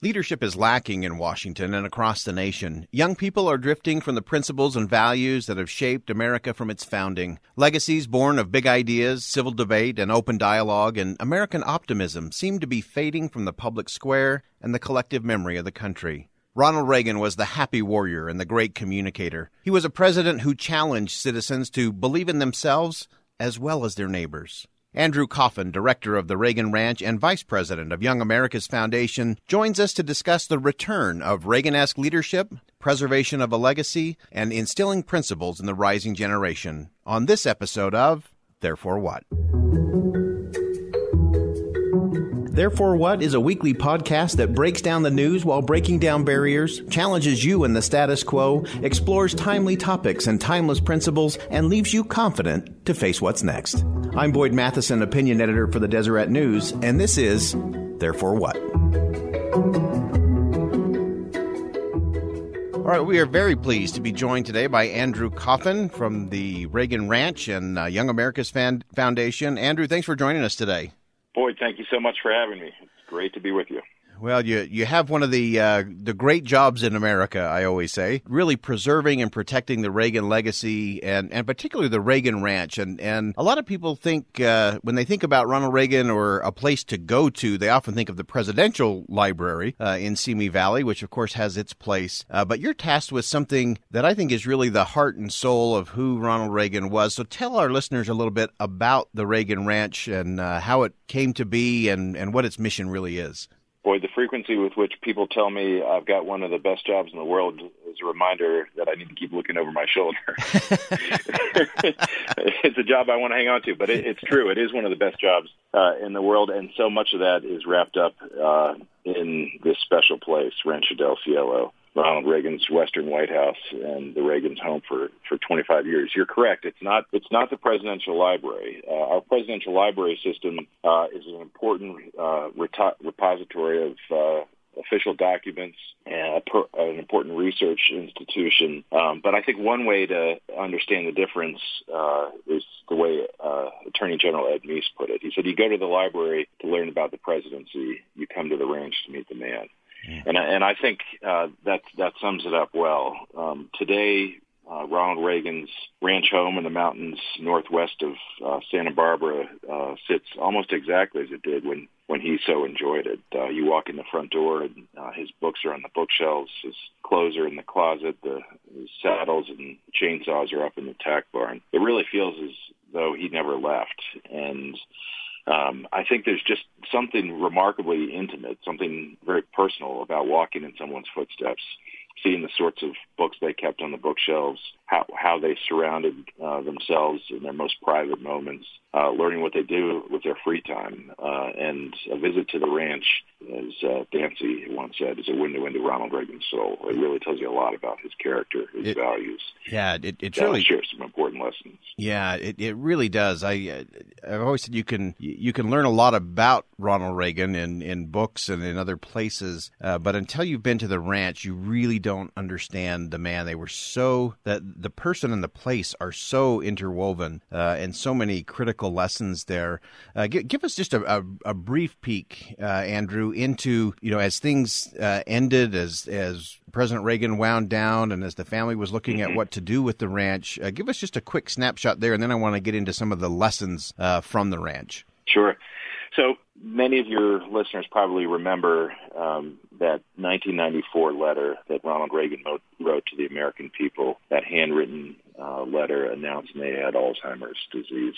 Leadership is lacking in Washington and across the nation. Young people are drifting from the principles and values that have shaped America from its founding. Legacies born of big ideas, civil debate, and open dialogue, and American optimism seem to be fading from the public square and the collective memory of the country. Ronald Reagan was the happy warrior and the great communicator. He was a president who challenged citizens to believe in themselves as well as their neighbors. Andrew Coffin, director of the Reagan Ranch and vice president of Young America's Foundation, joins us to discuss the return of Reagan-esque leadership, preservation of a legacy, and instilling principles in the rising generation on this episode of Therefore What? Therefore What is a weekly podcast that breaks down the news while breaking down barriers, challenges you in the status quo, explores timely topics and timeless principles, and leaves you confident to face what's next. I'm Boyd Matheson, opinion editor for the Deseret News, and this is Therefore What? All right, we are very pleased to be joined today by Andrew Coffin from the Reagan Ranch and uh, Young America's Fan- Foundation. Andrew, thanks for joining us today. Boyd, thank you so much for having me. It's great to be with you. Well, you you have one of the uh, the great jobs in America, I always say, really preserving and protecting the Reagan legacy, and, and particularly the Reagan Ranch. And and a lot of people think uh, when they think about Ronald Reagan or a place to go to, they often think of the Presidential Library uh, in Simi Valley, which of course has its place. Uh, but you're tasked with something that I think is really the heart and soul of who Ronald Reagan was. So tell our listeners a little bit about the Reagan Ranch and uh, how it came to be, and and what its mission really is boy, the frequency with which people tell me I've got one of the best jobs in the world is a reminder that I need to keep looking over my shoulder. it's a job I want to hang on to, but it, it's true. It is one of the best jobs uh, in the world, and so much of that is wrapped up uh, in this special place, Rancho del Cielo. Ronald Reagan's Western White House and the Reagan's home for for 25 years. You're correct. It's not it's not the presidential library. Uh, our presidential library system uh, is an important uh, repository of uh, official documents and an important research institution. Um, but I think one way to understand the difference uh, is the way uh, Attorney General Ed Meese put it. He said, "You go to the library to learn about the presidency. You come to the ranch to meet the man." And and I think uh, that that sums it up well. Um, today, uh, Ronald Reagan's ranch home in the mountains northwest of uh, Santa Barbara uh, sits almost exactly as it did when when he so enjoyed it. Uh, you walk in the front door, and uh, his books are on the bookshelves, his clothes are in the closet, the his saddles and chainsaws are up in the tack barn. It really feels as though he never left, and um, I think there's just something remarkably intimate, something very personal about walking in someone's footsteps, seeing the sorts of books they kept on the bookshelves, how how they surrounded uh, themselves in their most private moments, uh, learning what they do with their free time, uh, and a visit to the ranch, as uh, Nancy once said, is a window into Ronald Reagan's soul. It really tells you a lot about his character, his it, values. Yeah, it, it really shares some important lessons. Yeah, it, it really does. I I've always said you can you can learn a lot about Ronald Reagan in in books and in other places, uh, but until you've been to the ranch, you really don't understand the man. They were so that the person and the place are so interwoven, uh, and so many critical lessons there. Uh, give, give, us just a, a, a brief peek, uh, Andrew, into you know as things uh, ended, as as President Reagan wound down, and as the family was looking mm-hmm. at what to do with the ranch. Uh, give us just a quick snapshot there, and then I want to get into some of the lessons uh, from the ranch. Sure. So many of your listeners probably remember um, that 1994 letter that Ronald Reagan wrote to the American people, that handwritten uh, letter announcing they had Alzheimer's disease.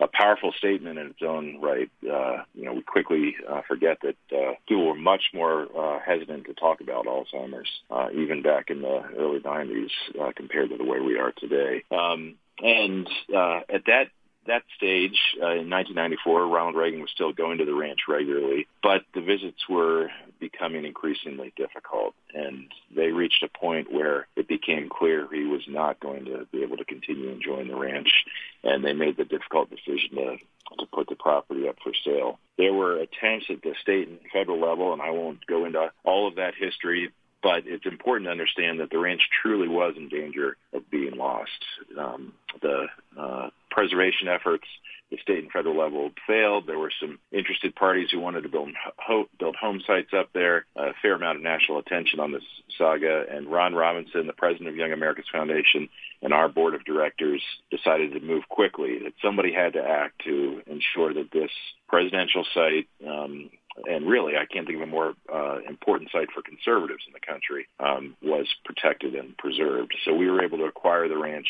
A powerful statement in its own right. Uh, you know, we quickly uh, forget that uh, people were much more uh, hesitant to talk about Alzheimer's, uh, even back in the early 90s, uh, compared to the way we are today. Um, and uh, at that that stage, uh, in 1994, Ronald Reagan was still going to the ranch regularly, but the visits were becoming increasingly difficult, and they reached a point where it became clear he was not going to be able to continue enjoying the ranch, and they made the difficult decision to to put the property up for sale. There were attempts at the state and federal level, and I won't go into all of that history, but it's important to understand that the ranch truly was in danger of being lost. Um, the uh, preservation efforts at the state and federal level failed. There were some interested parties who wanted to build ho- build home sites up there. A fair amount of national attention on this saga, and Ron Robinson, the president of Young America's Foundation, and our board of directors decided to move quickly. That somebody had to act to ensure that this presidential site um, and really, I can't think of a more uh, important site for conservatives in the country, um, was protected and preserved. So we were able to acquire the ranch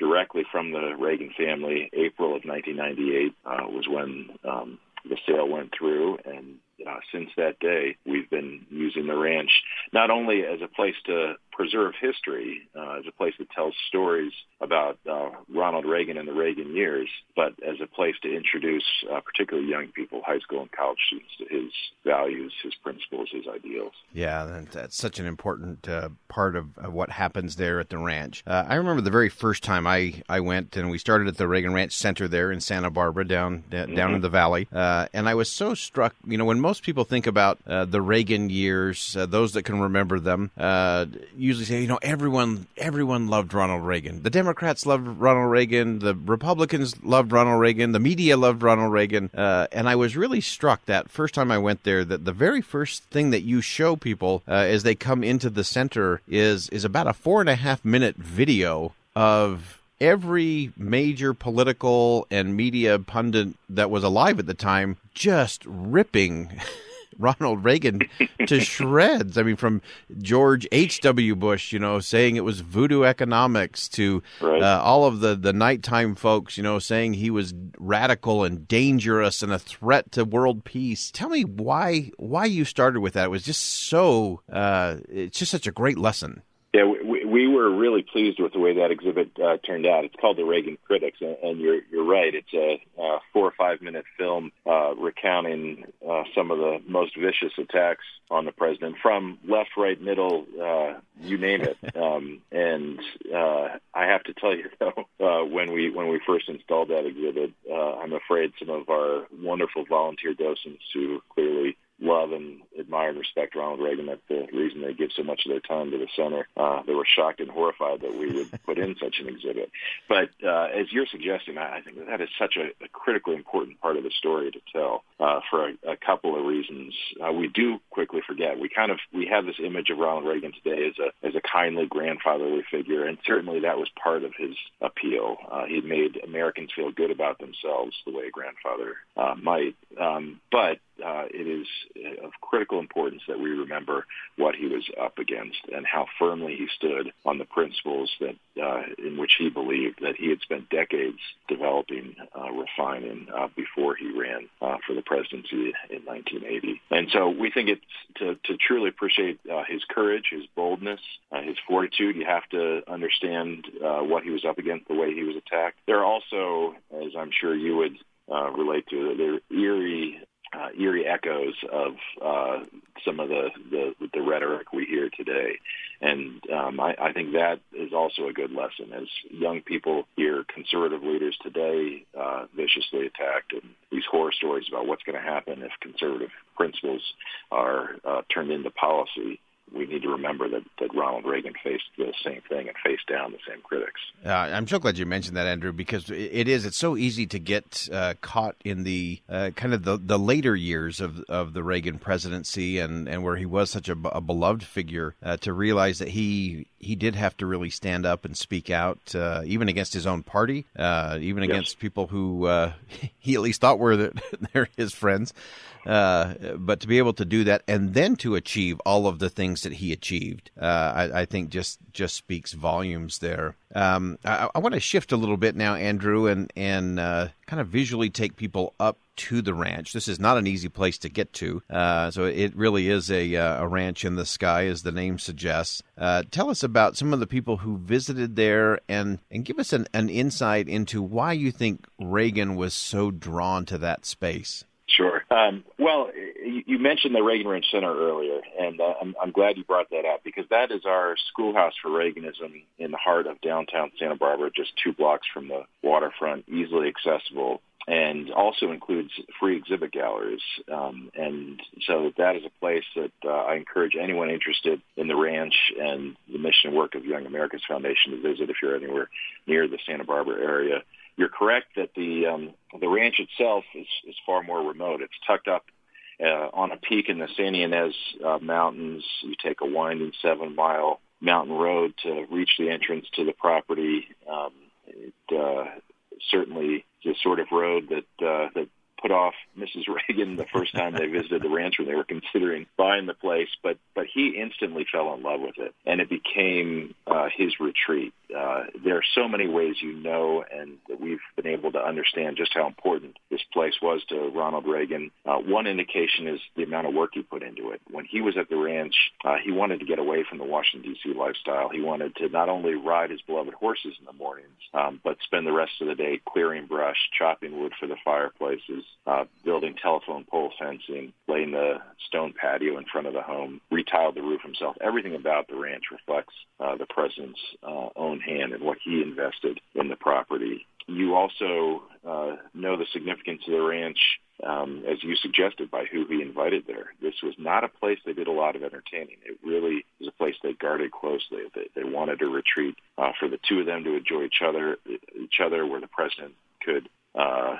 directly from the Reagan family. April of 1998 uh, was when um, the sale went through, and uh, since that day, we've been using the ranch not only as a place to preserve history, uh, as a place that tells stories about uh, Ronald Reagan and the Reagan years, but as a place to introduce uh, particularly young people, high school and college students, to his values, his principles, his ideals. Yeah, that's such an important uh, part of, of, what happens there at the ranch. Uh, I remember the very first time I, I went, and we started at the Reagan Ranch Center there in Santa Barbara, down down mm-hmm. in the valley, uh, and I was so struck. You know, when most people think about uh, the Reagan years, uh, those that can remember them usually say, you know, everyone everyone loved Ronald Reagan. The Democrats loved Ronald Reagan. The Republicans loved Ronald Reagan. The media loved Ronald Reagan. Uh, and I was really struck that first time I went there that the very first thing that you show people uh, as they come into the center is is about a four and a half minute video of every major political and media pundit that was alive at the time just ripping Ronald Reagan to shreds. I mean, from George H.W. Bush, you know, saying it was voodoo economics to right. uh, all of the, the nighttime folks, you know, saying he was radical and dangerous and a threat to world peace. Tell me why why you started with that. It was just so, uh, it's just such a great lesson. Yeah, we, we were really pleased with the way that exhibit uh, turned out. It's called the Reagan Critics, and, and you're you're right. It's a, a four or five minute film uh, recounting uh, some of the most vicious attacks on the president from left, right, middle, uh, you name it. Um, and uh, I have to tell you though, uh, when we when we first installed that exhibit, uh, I'm afraid some of our wonderful volunteer docents who clearly love and admire and respect Ronald Reagan. That's the reason they give so much of their time to the center. Uh, they were shocked and horrified that we would put in such an exhibit. But uh, as you're suggesting, I think that, is such a, a critically important part of the story to tell uh, for a, a couple of reasons. Uh, we do quickly forget. We kind of we have this image of Ronald Reagan today as a as a kindly grandfatherly figure, and certainly that was part of his appeal. Uh, he made Americans feel good about themselves the way a grandfather uh, might. Um, but uh, it is of critical importance that we remember what he was up against and how firmly he stood on the principles that uh, in which he believed that he had spent decades developing, uh, refining uh, before he ran uh, for the presidency in 1980. And so we think it's to, to truly appreciate uh, his courage, his boldness, uh, his fortitude. You have to understand uh, what he was up against, the way he was attacked. There are also, as I'm sure you would uh, relate to, there are eerie uh, eerie echoes of uh, some of the, the, the rhetoric we hear today, and um, I, I think that is also a good lesson. As young people hear conservative leaders today uh, viciously attacked and these horror stories about what's going to happen if conservative principles are uh, turned into policy we need to remember that, that Ronald Reagan faced the same thing and faced down the same critics. Uh, I'm so glad you mentioned that, Andrew, because it is. It's so easy to get uh, caught in the uh, kind of the, the later years of, of the Reagan presidency and, and where he was such a, a beloved figure uh, to realize that he he did have to really stand up and speak out, uh, even against his own party, uh, even yes. against people who he at least thought were the, they're his friends. Uh, but to be able to do that and then to achieve all of the things that he achieved, uh, I, I, think just just speaks volumes there. Um, I, I want to shift a little bit now, Andrew, and and uh, kind of visually take people up to the ranch. This is not an easy place to get to, uh, so it really is a, uh, a ranch in the sky, as the name suggests. Uh, tell us about some of the people who visited there, and and give us an, an insight into why you think Reagan was so drawn to that space. Sure. Um, well, you mentioned the Reagan Ranch Center earlier, and uh, I'm, I'm, glad you brought that up because that is our schoolhouse for Reaganism in the heart of downtown Santa Barbara, just two blocks from the waterfront, easily accessible, and also includes free exhibit galleries. Um, and so that is a place that uh, I encourage anyone interested in the ranch and the mission and work of Young America's Foundation to visit if you're anywhere near the Santa Barbara area you're correct that the um, the ranch itself is, is far more remote. It's tucked up uh, on a peak in the Santa Ynez uh, Mountains. You take a winding seven mile mountain road to reach the entrance to the property. Um, it uh, certainly a sort of road that uh, that put off Mrs. Reagan the first time they visited the ranch when they were considering buying the place, but but he instantly fell in love with it, and it became uh, his retreat. Uh, there are so many ways you know, and that we've been able to understand just how important this place was to Ronald Reagan. Uh, one indication is the amount of work he put into it. When he was at the ranch, uh, he wanted to get away from the Washington D.C. lifestyle. He wanted to not only ride his beloved horses in the mornings, um, but spend the rest of the day clearing brush, chopping wood for the fireplaces, uh, building telephone pole fencing, laying the stone patio in front of the home, retiled the roof himself. Everything about the ranch reflects uh, the president's uh, own hand and what he invested in the property. You also uh, know the significance of the ranch, um, as you suggested, by who he invited there. This was not a place they did a lot of entertaining. It really was a place they guarded closely. They, they wanted a retreat uh, for the two of them to enjoy each other, each other, where the president could uh,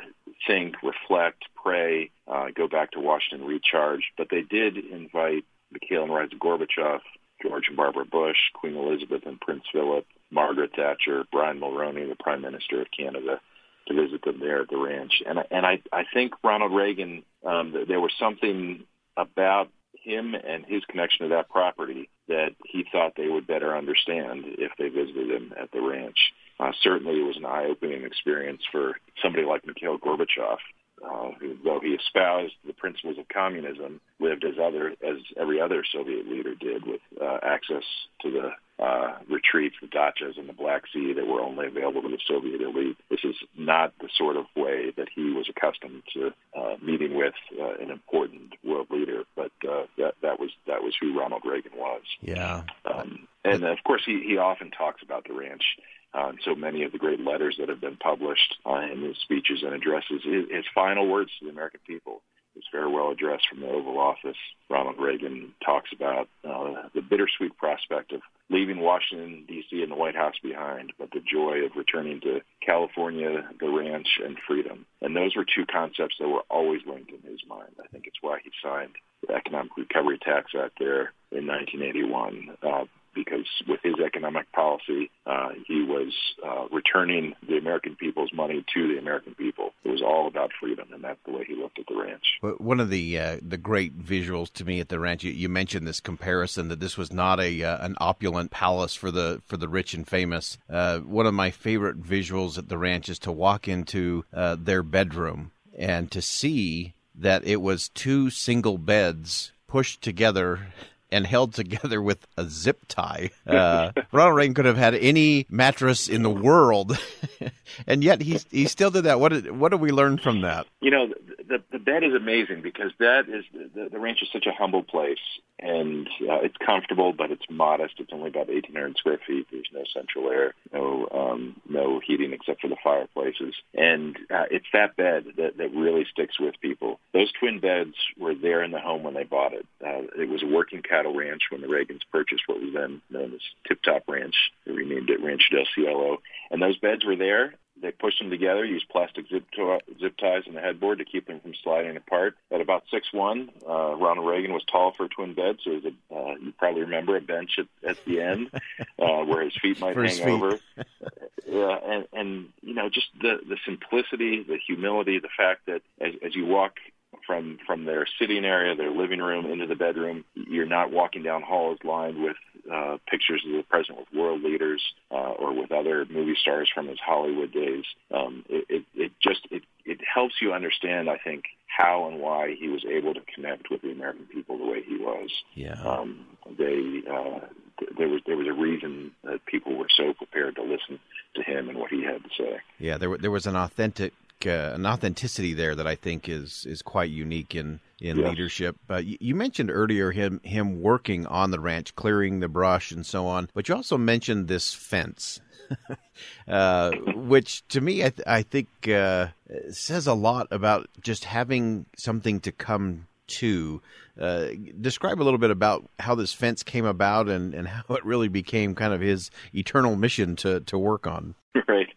think, reflect, pray, uh, go back to Washington, recharge. But they did invite Mikhail and Raisa Gorbachev, George and Barbara Bush, Queen Elizabeth and Prince Philip, Margaret Thatcher, Brian Mulroney, the Prime Minister of Canada, to visit them there at the ranch. And and I I think Ronald Reagan, um, there was something about him and his connection to that property that he thought they would better understand if they visited him at the ranch. Uh, certainly, it was an eye-opening experience for somebody like Mikhail Gorbachev, uh, who, though he espoused the principles of communism, lived as other as every other Soviet leader did, with uh, access to the uh, retreats, the dachas in the Black Sea that were only available to the Soviet elite. This is not the sort of way that he was accustomed to uh, meeting with uh, an important world leader. But uh, that that was that was who Ronald Reagan was. Yeah. Um, and of course, he he often talks about the ranch. Uh, so many of the great letters that have been published uh, in his speeches and addresses, his, his final words to the American people his farewell address from the Oval Office, Ronald Reagan talks about uh, the bittersweet prospect of leaving Washington, D.C. and the White House behind, but the joy of returning to California, the ranch, and freedom. And those were two concepts that were always linked in his mind. I think it's why he signed the Economic Recovery Tax Act there in 1981. Uh, because with his economic policy, uh, he was uh, returning the American people's money to the American people. It was all about freedom, and that's the way he looked at the ranch. One of the uh, the great visuals to me at the ranch, you, you, mentioned this comparison that this was not a uh, an opulent palace for the for the rich and famous. Uh, one of my favorite visuals at the ranch is to walk into uh, their bedroom and to see that it was two single beds pushed together and held together with a zip tie. Uh, Ronald Reagan could have had any mattress in the world, and yet he he still did that. What did, what do we learn from that? You know, the the bed is amazing because that is the, the ranch is such a humble place, and uh, it's comfortable, but it's modest. It's only about 1,800 square feet. There's no central air, no um, no heating except for the fireplaces, and uh, it's that bed that that really sticks with people. Those twin beds were there in the home when they bought it. Uh, it was a working cattle ranch when the Reagans purchased what was then known as Tip Top Ranch. They renamed it Rancho del Cielo, and those beds were there they pushed them together, used plastic zip, to- zip ties in the headboard to keep them from sliding apart. At about six one, uh, Ronald Reagan was tall for a twin bed, so there's a, uh, you probably remember a bench at, at the end uh, where his feet might for hang feet. over. yeah, and and you know just the the simplicity, the humility, the fact that as, as you walk from from their sitting area, their living room into the bedroom. You're not walking down halls lined with uh, pictures of the president with world leaders uh, or with other movie stars from his Hollywood days. Um, it, it, it just it, it helps you understand, I think, how and why he was able to connect with the American people the way he was. Yeah. Um, they uh, there was there was a reason that people were so prepared to listen to him and what he had to say. Yeah, there there was an authentic uh, an authenticity there that I think is is quite unique in in yes. leadership. Uh, you, you, mentioned earlier him him working on the ranch, clearing the brush and so on, but you also mentioned this fence. uh, which to me, I, th- I think uh, says a lot about just having something to come to. Uh, describe a little bit about how this fence came about and, and how it really became kind of his eternal mission to, to work on. Right.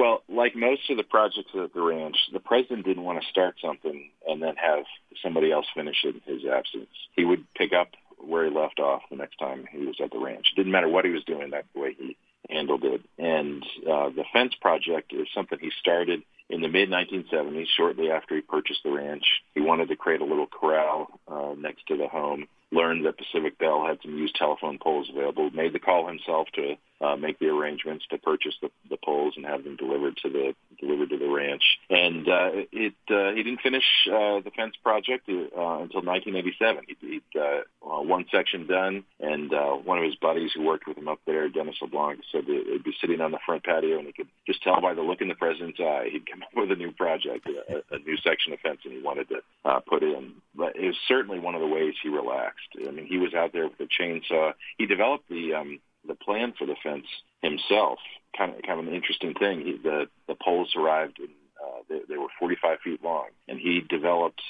Well, like most of the projects at the ranch, the president didn't want to start something and then have somebody else finish it in his absence. He would pick up where he left off the next time he was at the ranch. It didn't matter what he was doing, that's the way he handled it. And uh, the fence project is something he started in the mid 1970s, shortly after he purchased the ranch. He wanted to create a little corral uh, next to the home learned that Pacific Bell had some used telephone poles available, made the call himself to uh, make the arrangements to purchase the, the poles and have them delivered to the delivered to the ranch. And uh, it uh, he didn't finish uh, the fence project uh, until 1987. He, he'd uh, one section done, and uh, one of his buddies who worked with him up there, Dennis LeBlanc, said that it'd be sitting on the front patio, and he could just tell by the look in the president's eye he'd come up with a new project, a, a new section of fence, and he wanted to uh, put in. But it was certainly one of the ways he relaxed. I mean, he was out there with a chainsaw. He developed the um, the plan for the fence himself. Kind of, kind of an interesting thing. He, the the poles arrived in uh, they, they were 45 feet long, and he developed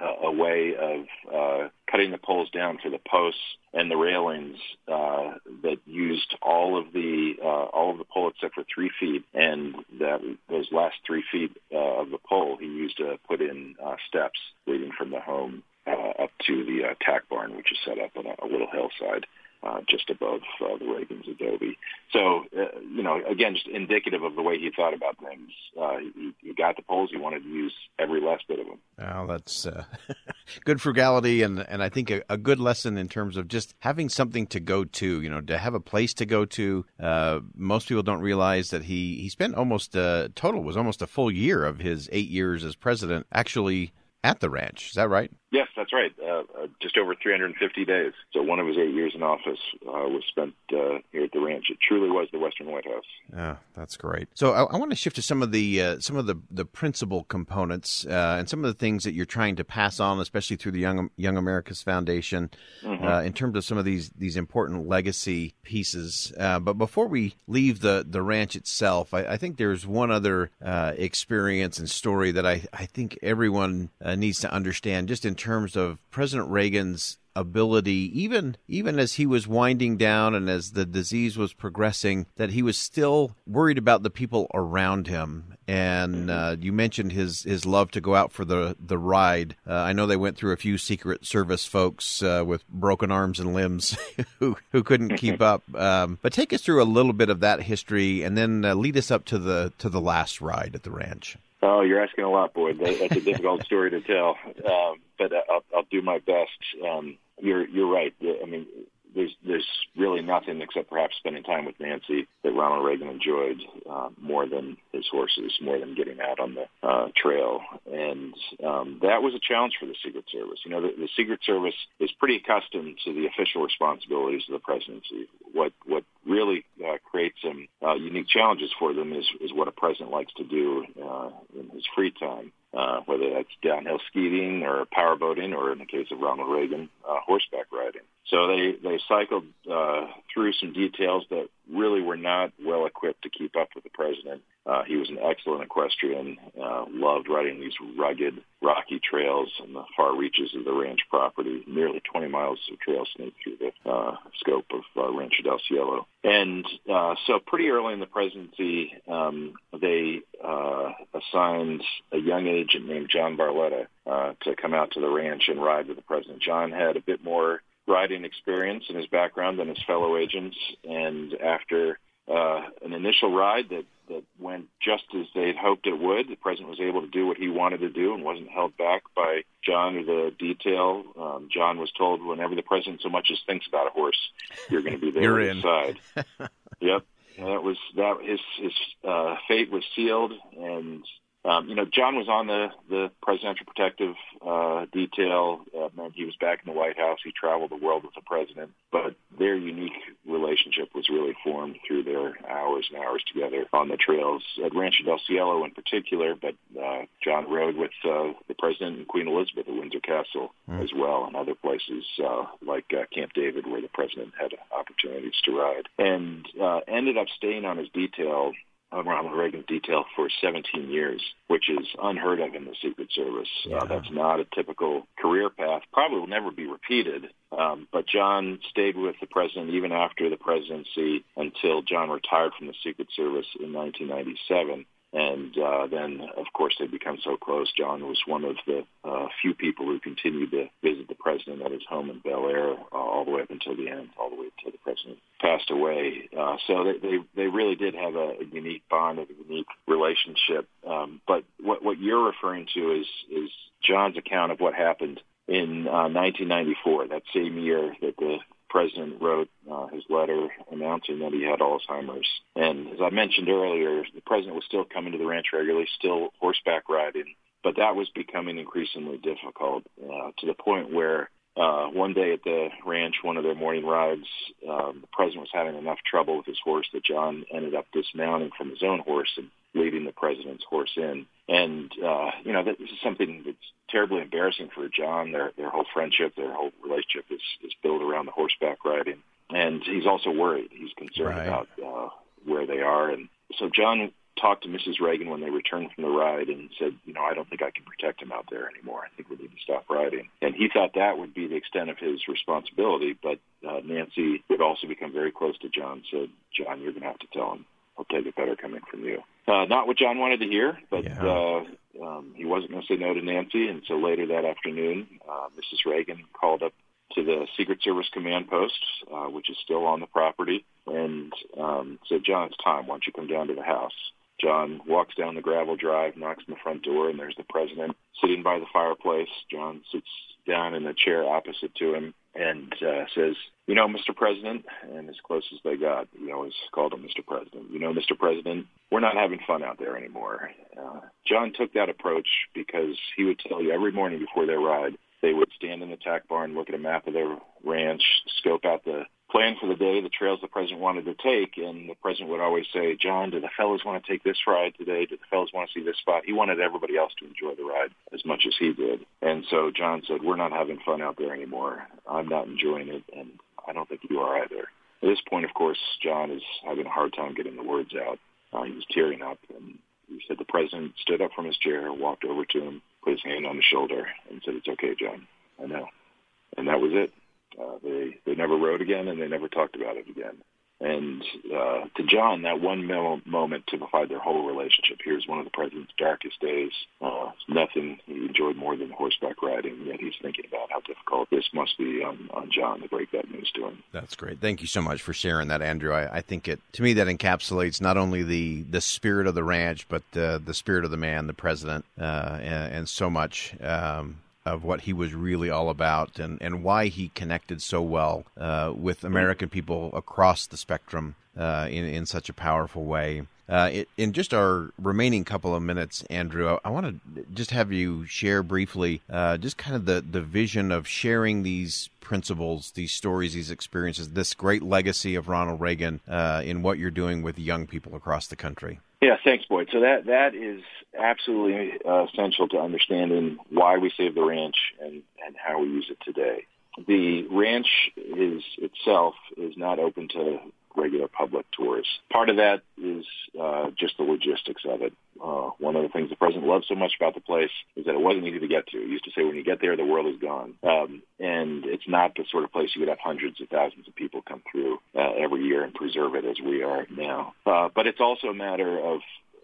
uh, a way of uh, cutting the poles down for the posts and the railings uh, that used all of the uh, all of the pole except for three feet, and that those last three feet uh, of the pole he used to put in uh, steps leading from the home uh, up to the uh, tack barn, which is set up on a, a little hillside uh, just above uh, the Reagan's adobe. So, uh, you know, again, just indicative of the way he thought about things. Uh, he, he got the poles; he wanted to use every last bit of them. Well, that's uh, good frugality, and and I think a, a, good lesson in terms of just having something to go to. You know, to have a place to go to. Uh, most people don't realize that he he spent almost uh, total was almost a full year of his eight years as president actually at the ranch. Is that right? Yes, that's right. Uh, uh, just over 350 days. So one of his eight years in office uh, was spent uh, here at the ranch. It truly was the Western White House. Yeah, that's great. So I, I want to shift to some of the uh, some of the the principal components uh, and some of the things that you're trying to pass on, especially through the Young Young Americas Foundation, mm-hmm. in terms of some of these these important legacy pieces. but before we leave the the ranch itself, I, I think there's one other experience and story that I I think everyone needs to understand, just in terms of President Reagan's ability, even even as he was winding down and as the disease was progressing, that he was still worried about the people around him. And uh, you mentioned his his love to go out for the the ride. Uh, I know they went through a few Secret Service folks uh, with broken arms and limbs who who couldn't keep up. Um, but take us through a little bit of that history, and then uh, lead us up to the to the last ride at the ranch. Oh, you're asking a lot, Boyd. That's a difficult story to tell, um, but I'll, I'll do my best. Um, you're you're right. I mean, there's there's really nothing except perhaps spending time with Nancy that Ronald Reagan enjoyed uh, more than his horses, more than getting out on the uh, trail, and um, that was a challenge for the Secret Service. You know, the, the Secret Service is pretty accustomed to the official responsibilities of the presidency. What what really uh, creates some uh, unique challenges for them is is what a president likes to do uh, in his free time uh, whether that's downhill skiing or powerboating, or in the case of Ronald Reagan, uh, horseback riding. So they they cycled uh, through some details that really were not well equipped to keep up with the president. Uh, he was an excellent equestrian, uh, loved riding these rugged, rocky trails in the far reaches of the ranch property. Nearly 20 miles of trail snake through the uh, scope of uh, Rancho del Cielo. And uh, so, pretty early in the presidency, um, they uh, assigned a young agent named John Barletta uh, to come out to the ranch and ride with the president. John had a bit more riding experience in his background than his fellow agents, and after uh, an initial ride that that went just as they'd hoped it would. The president was able to do what he wanted to do and wasn't held back by John or the detail. Um, John was told, whenever the president so much as thinks about a horse, you're going to be there you're on his side. yep. And that was that his his uh, fate was sealed, and um, you know, John was on the the presidential protective uh, detail. Uh, he was back in the White House. He traveled the world with the president, but their unique relationship was really formed through their hours and hours together on the trails at Rancho del Cielo in particular. But uh, John rode with uh, the president and Queen Elizabeth at Windsor Castle mm. as well, and other places uh, like uh, Camp David, where the president had opportunities to ride, and uh, ended up staying on his detail Ronald Reagan detail for 17 years, which is unheard of in the Secret Service. Uh, yeah. Uh, that's not a typical career path. Probably will never be repeated. Um, but John stayed with the president even after the presidency until John retired from the Secret Service in 1997. And uh, then, of course, they become so close. John was one of the uh, few people who continued to visit the president at his home in Bel Air uh, all the way up until the end, all the way until the president passed away. Uh, so they, they they really did have a, a unique bond, a unique relationship. Um, but what what you're referring to is is John's account of what happened in uh, 1994, that same year that the president wrote uh, his letter announcing that he had Alzheimer's. And as I mentioned earlier, the president was still coming to the ranch regularly, still horseback riding, but that was becoming increasingly difficult uh, to the point where uh, one day at the ranch, one of their morning rides, um, the president was having enough trouble with his horse that John ended up dismounting from his own horse and leading the president's horse in. And uh, you know, this is something that's terribly embarrassing for John. Their their whole friendship, their whole relationship is is built around the horseback riding. And he's also worried. He's concerned right. about uh, where they are. And so John talked to Mrs. Reagan when they returned from the ride and said, you know, I don't think I can protect him out there anymore. I think we need to stop riding. And he thought that would be the extent of his responsibility. But uh, Nancy would also become very close to John, said, John, you're going to have to tell him. I'll take it better coming from you. Uh, not what John wanted to hear, but yeah. uh, um, he wasn't going to say no to Nancy. And so later that afternoon, uh, Mrs. Reagan called up to the Secret Service command post, uh, which is still on the property, and um, said, John, it's time. Why don't you come down to the house? John walks down the gravel drive, knocks on the front door, and there's the president sitting by the fireplace. John sits down in the chair opposite to him and uh, says, "You know, Mr. President," and as close as they got, he always called him Mr. President. You know, Mr. President, we're not having fun out there anymore. Uh, John took that approach because he would tell you every morning before their ride, they would stand in the tack barn, look at a map of their ranch, scope out the plan for the day, the trails the president wanted to take, and the president would always say, John, do the fellows want to take this ride today? Do the fellows want to see this spot? He wanted everybody else to enjoy the ride as much as he did. And so John said, we're not having fun out there anymore. I'm not enjoying it, and I don't think you are either. At this point, of course, John is having a hard time getting the words out. Uh, he was tearing up, and he said the president stood up from his chair, walked over to him, put his hand on his shoulder, and said, it's okay, John. I know. And that was it. Uh, they they never rode again, and they never talked about it again. And uh, to John, that one mo- moment typified their whole relationship. Here's one of the president's darkest days. Uh, nothing he enjoyed more than horseback riding, yet he's thinking about how difficult this must be on, on John to break that news to him. That's great. Thank you so much for sharing that, Andrew. I, I think it to me that encapsulates not only the, the spirit of the ranch, but uh, the spirit of the man, the president, uh, and, and, so much. Um, of what he was really all about and, and why he connected so well uh, with American people across the spectrum uh, in, in such a powerful way. Uh, it, in just our remaining couple of minutes, Andrew, I, I want to just have you share briefly uh, just kind of the, the vision of sharing these principles, these stories, these experiences, this great legacy of Ronald Reagan uh, in what you're doing with young people across the country. Yeah, thanks, Boyd. So that that is absolutely uh, essential to understanding why we save the ranch and and how we use it today. The ranch is itself is not open to regular public tours. Part of that is uh, just the logistics of it. Uh, one of the things the president loved so much about the place is that it wasn't easy to get to. He used to say, when you get there, the world is gone. Um, and it's not the sort of place you would have hundreds of thousands of people come through uh, every year and preserve it as we are now. Uh, but it's also a matter of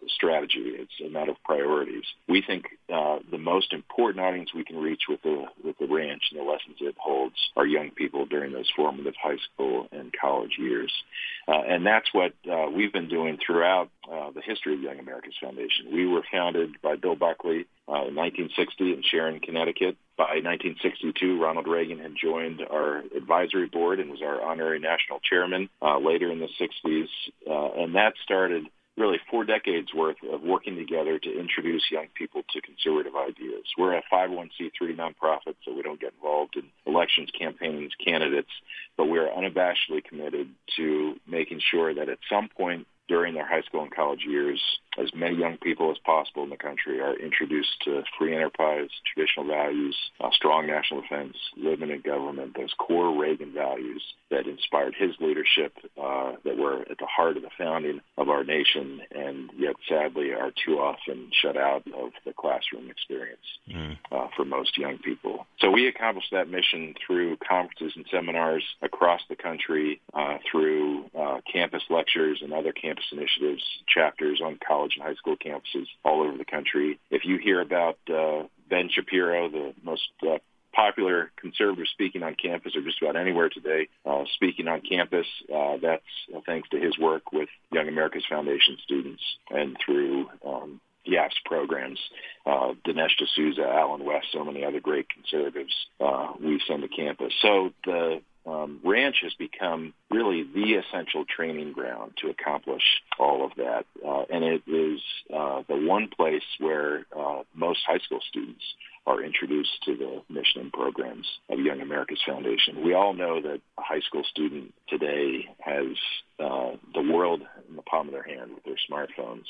strategy. It's a matter of priorities. We think uh, the most important audience we can reach with the with the ranch and the lessons it holds are young people during those formative high school and college years, uh, and that's what uh, we've been doing throughout uh, the history of Young Americans Foundation. We were founded by Bill Buckley uh, in 1960 in Sharon, Connecticut. By 1962, Ronald Reagan had joined our advisory board and was our honorary national chairman. Uh, later in the 60s, and that started really four decades worth of working together to introduce young people to conservative ideas. We're a 501c3 nonprofit, so we don't get involved in elections, campaigns, candidates, but we're unabashedly committed to making sure that at some point during their high school and college years, as many young people as possible in the country are introduced to free enterprise, traditional values, uh, strong national defense, limited government, those core Reagan values that inspired his leadership, uh, that were at the heart of the founding of our nation, and yet sadly are too often shut out of the classroom experience mm. uh, for most young people. So we accomplished that mission through conferences and seminars across the country, uh, through uh, campus lectures and other campus initiatives, chapters on college college and high school campuses all over the country. If you hear about uh, Ben Shapiro, the most uh, popular conservative speaking on campus or just about anywhere today, uh, speaking on campus. Uh, that's uh, thanks to his work with Young America's Foundation students and through um, YAF's programs. Uh, Dinesh D'Souza, Allen West, so many other great conservatives uh, we send to campus. So the um, ranch has become really the essential training ground to accomplish all of that. Uh, and it is uh, the one place where uh, most high school students are introduced to the mission and programs of Young America's Foundation. We all know that a high school student today has uh, the world in the palm of their hand with their smartphones.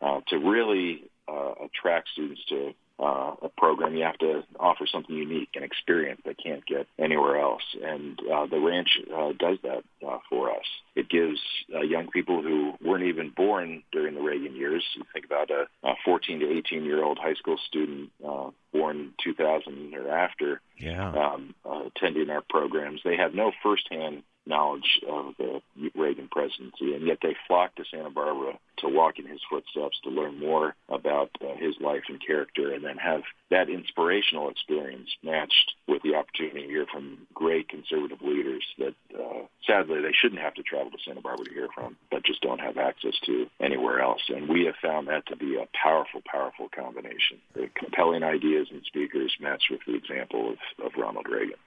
Uh, to really uh, attract students to uh, a program, you have to offer something unique and experience they can't get anywhere else. And uh, the ranch uh, does that uh, for us. It gives uh, young people who weren't even born during the Reagan years. You think about a, a 14 to 18 year old high school student uh, born 2000 or after yeah. um, uh, attending our programs. They have no firsthand knowledge of the Reagan presidency, and yet they flock to Santa Barbara to walk in his footsteps, to learn more about uh, his life and character, and then have that inspirational experience matched with the opportunity to hear from great conservative leaders that uh, sadly they shouldn't have to travel to Santa Barbara to hear from, but just don't have access to anywhere else. And we have found that to be a powerful, powerful combination. The compelling ideas and speakers matched with the example of, of Ronald Reagan.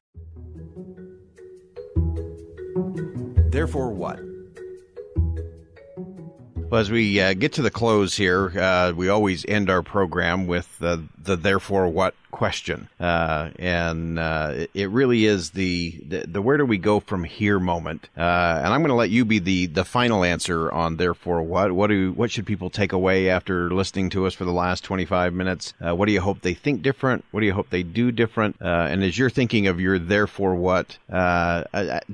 Therefore, what? Well, as we uh, get to the close here, uh, we always end our program with uh, the therefore what question. Uh, and uh, it really is the, the, the where do we go from here moment. Uh, and I'm going to let you be the the final answer on therefore what. What do what should people take away after listening to us for the last 25 minutes? Uh, what do you hope they think different? What do you hope they do different? Uh, and as you're thinking of your therefore what, uh,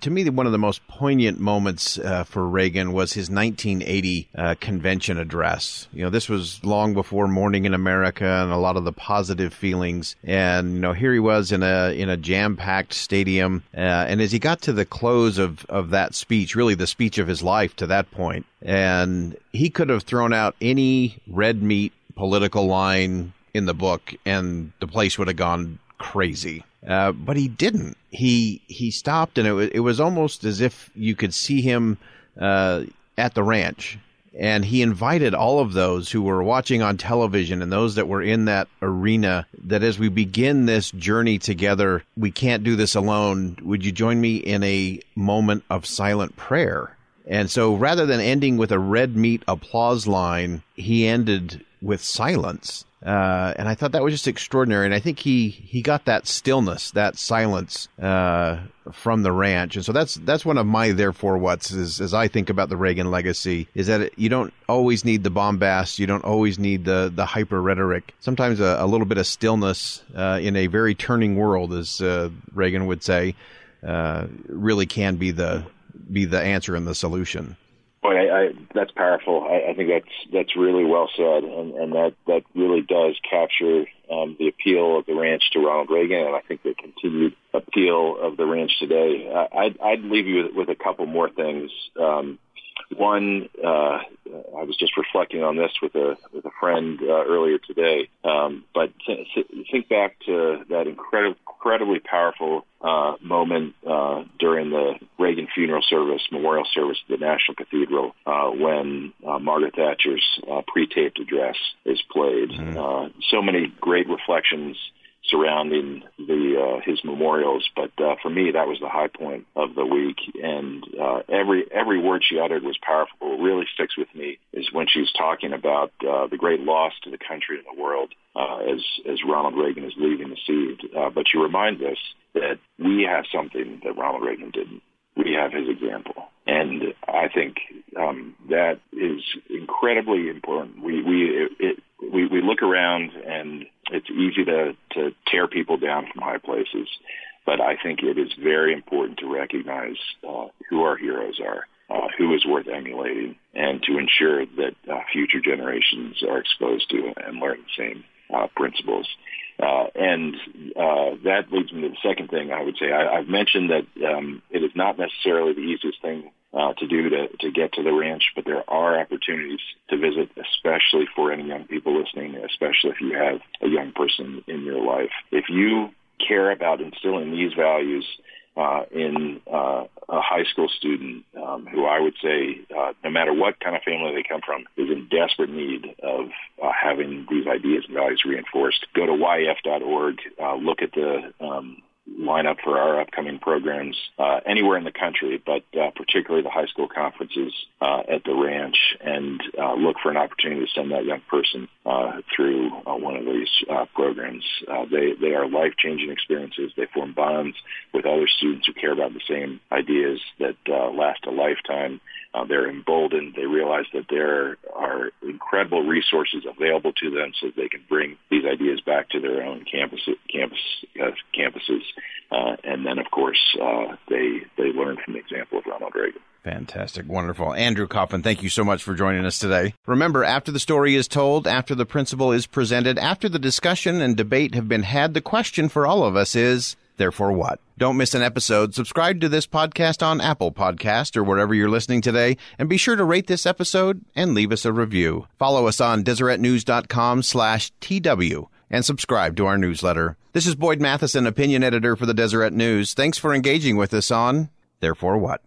to me one of the most poignant moments for Reagan was his 1980 convention address. You know, this was long before Morning in America and a lot of the positive feelings and you know here he was in a in a jam packed stadium, uh, and as he got to the close of of that speech, really the speech of his life to that point, and he could have thrown out any red meat political line in the book, and the place would have gone crazy. Uh, but he didn't. He he stopped, and it was it was almost as if you could see him uh, at the ranch and he invited all of those who were watching on television and those that were in that arena that as we begin this journey together, we can't do this alone. Would you join me in a moment of silent prayer? And so rather than ending with a red meat applause line, he ended with silence. Uh, and I thought that was just extraordinary. And I think he, he got that stillness, that silence, uh, from the ranch. And so that's, that's one of my therefore what's is, as I think about the Reagan legacy is that it, you don't always need the bombast. You don't always need the, the hyper rhetoric. Sometimes a, a, little bit of stillness, uh, in a very turning world, as, uh, Reagan would say, uh, really can be the, be the answer and the solution. I, I, that's powerful. I, I think that's that's really well said, and, and that that really does capture um, the appeal of the ranch to Ronald Reagan, and I think the continued appeal of the ranch today. I, I'd, I'd leave you with, with a couple more things. Um, one, uh, I was just reflecting on this with a with a friend uh, earlier today. Um, but th- think back to that incredible, incredibly powerful uh, moment uh, during the Reagan funeral service, memorial service at the National Cathedral, uh, when uh, Margaret Thatcher's uh, pre-taped address is played. Mm-hmm. Uh, so many great reflections surrounding the uh, his memorials. But uh, for me, that was the high point of the week, and uh, every every word she uttered was powerful. What really sticks with me is when she's talking about uh, the great loss to the country and the world uh, as as Ronald Reagan is leaving the seat. Uh, but she reminds us that we have something that Ronald Reagan didn't. We have his example. And I think um, that is incredibly important. We we it, we we look around and it's easy to to tear people down from high places, but I think it is very important to recognize uh, who our heroes are, uh, who is worth emulating, and to ensure that uh, future generations are exposed to and learn the same uh, principles. Uh, and uh, that leads me to the second thing I would say. I, I've mentioned that um, it is not necessarily the easiest thing uh, to do to, to get to the ranch, but there are opportunities to visit, especially for any young people listening, especially if you have a young person in your life. If you care about instilling these values uh, in uh, a high school student um, who I would say, uh, no matter what kind of family they come from, is in desperate need of uh, having these ideas and values reinforced. Go to yaf.org, uh, look at the um, line up for our upcoming programs uh, anywhere in the country, but uh, particularly the high school conferences uh, at the ranch, and uh, look for an opportunity to send that young person uh, through uh, one of these programs. they they are life changing experiences. They form bonds with other students who care about the same ideas that last a lifetime. Uh, they're emboldened. They realize that there are incredible resources available to them so they can bring these ideas back to their own campus, campus, uh, campuses. Uh, and then, of course, uh, they, they learn from the example of Ronald Reagan. Fantastic. Wonderful. Andrew Kaufman, thank you so much for joining us today. Remember, after the story is told, after the principle is presented, after the discussion and debate have been had, the question for all of us is, Therefore, what? Don't miss an episode. Subscribe to this podcast on Apple Podcast or wherever you're listening today, and be sure to rate this episode and leave us a review. Follow us on DeseretNews.com slash TW and subscribe to our newsletter. This is Boyd Matheson, opinion editor for the Deseret News. Thanks for engaging with us on Therefore What?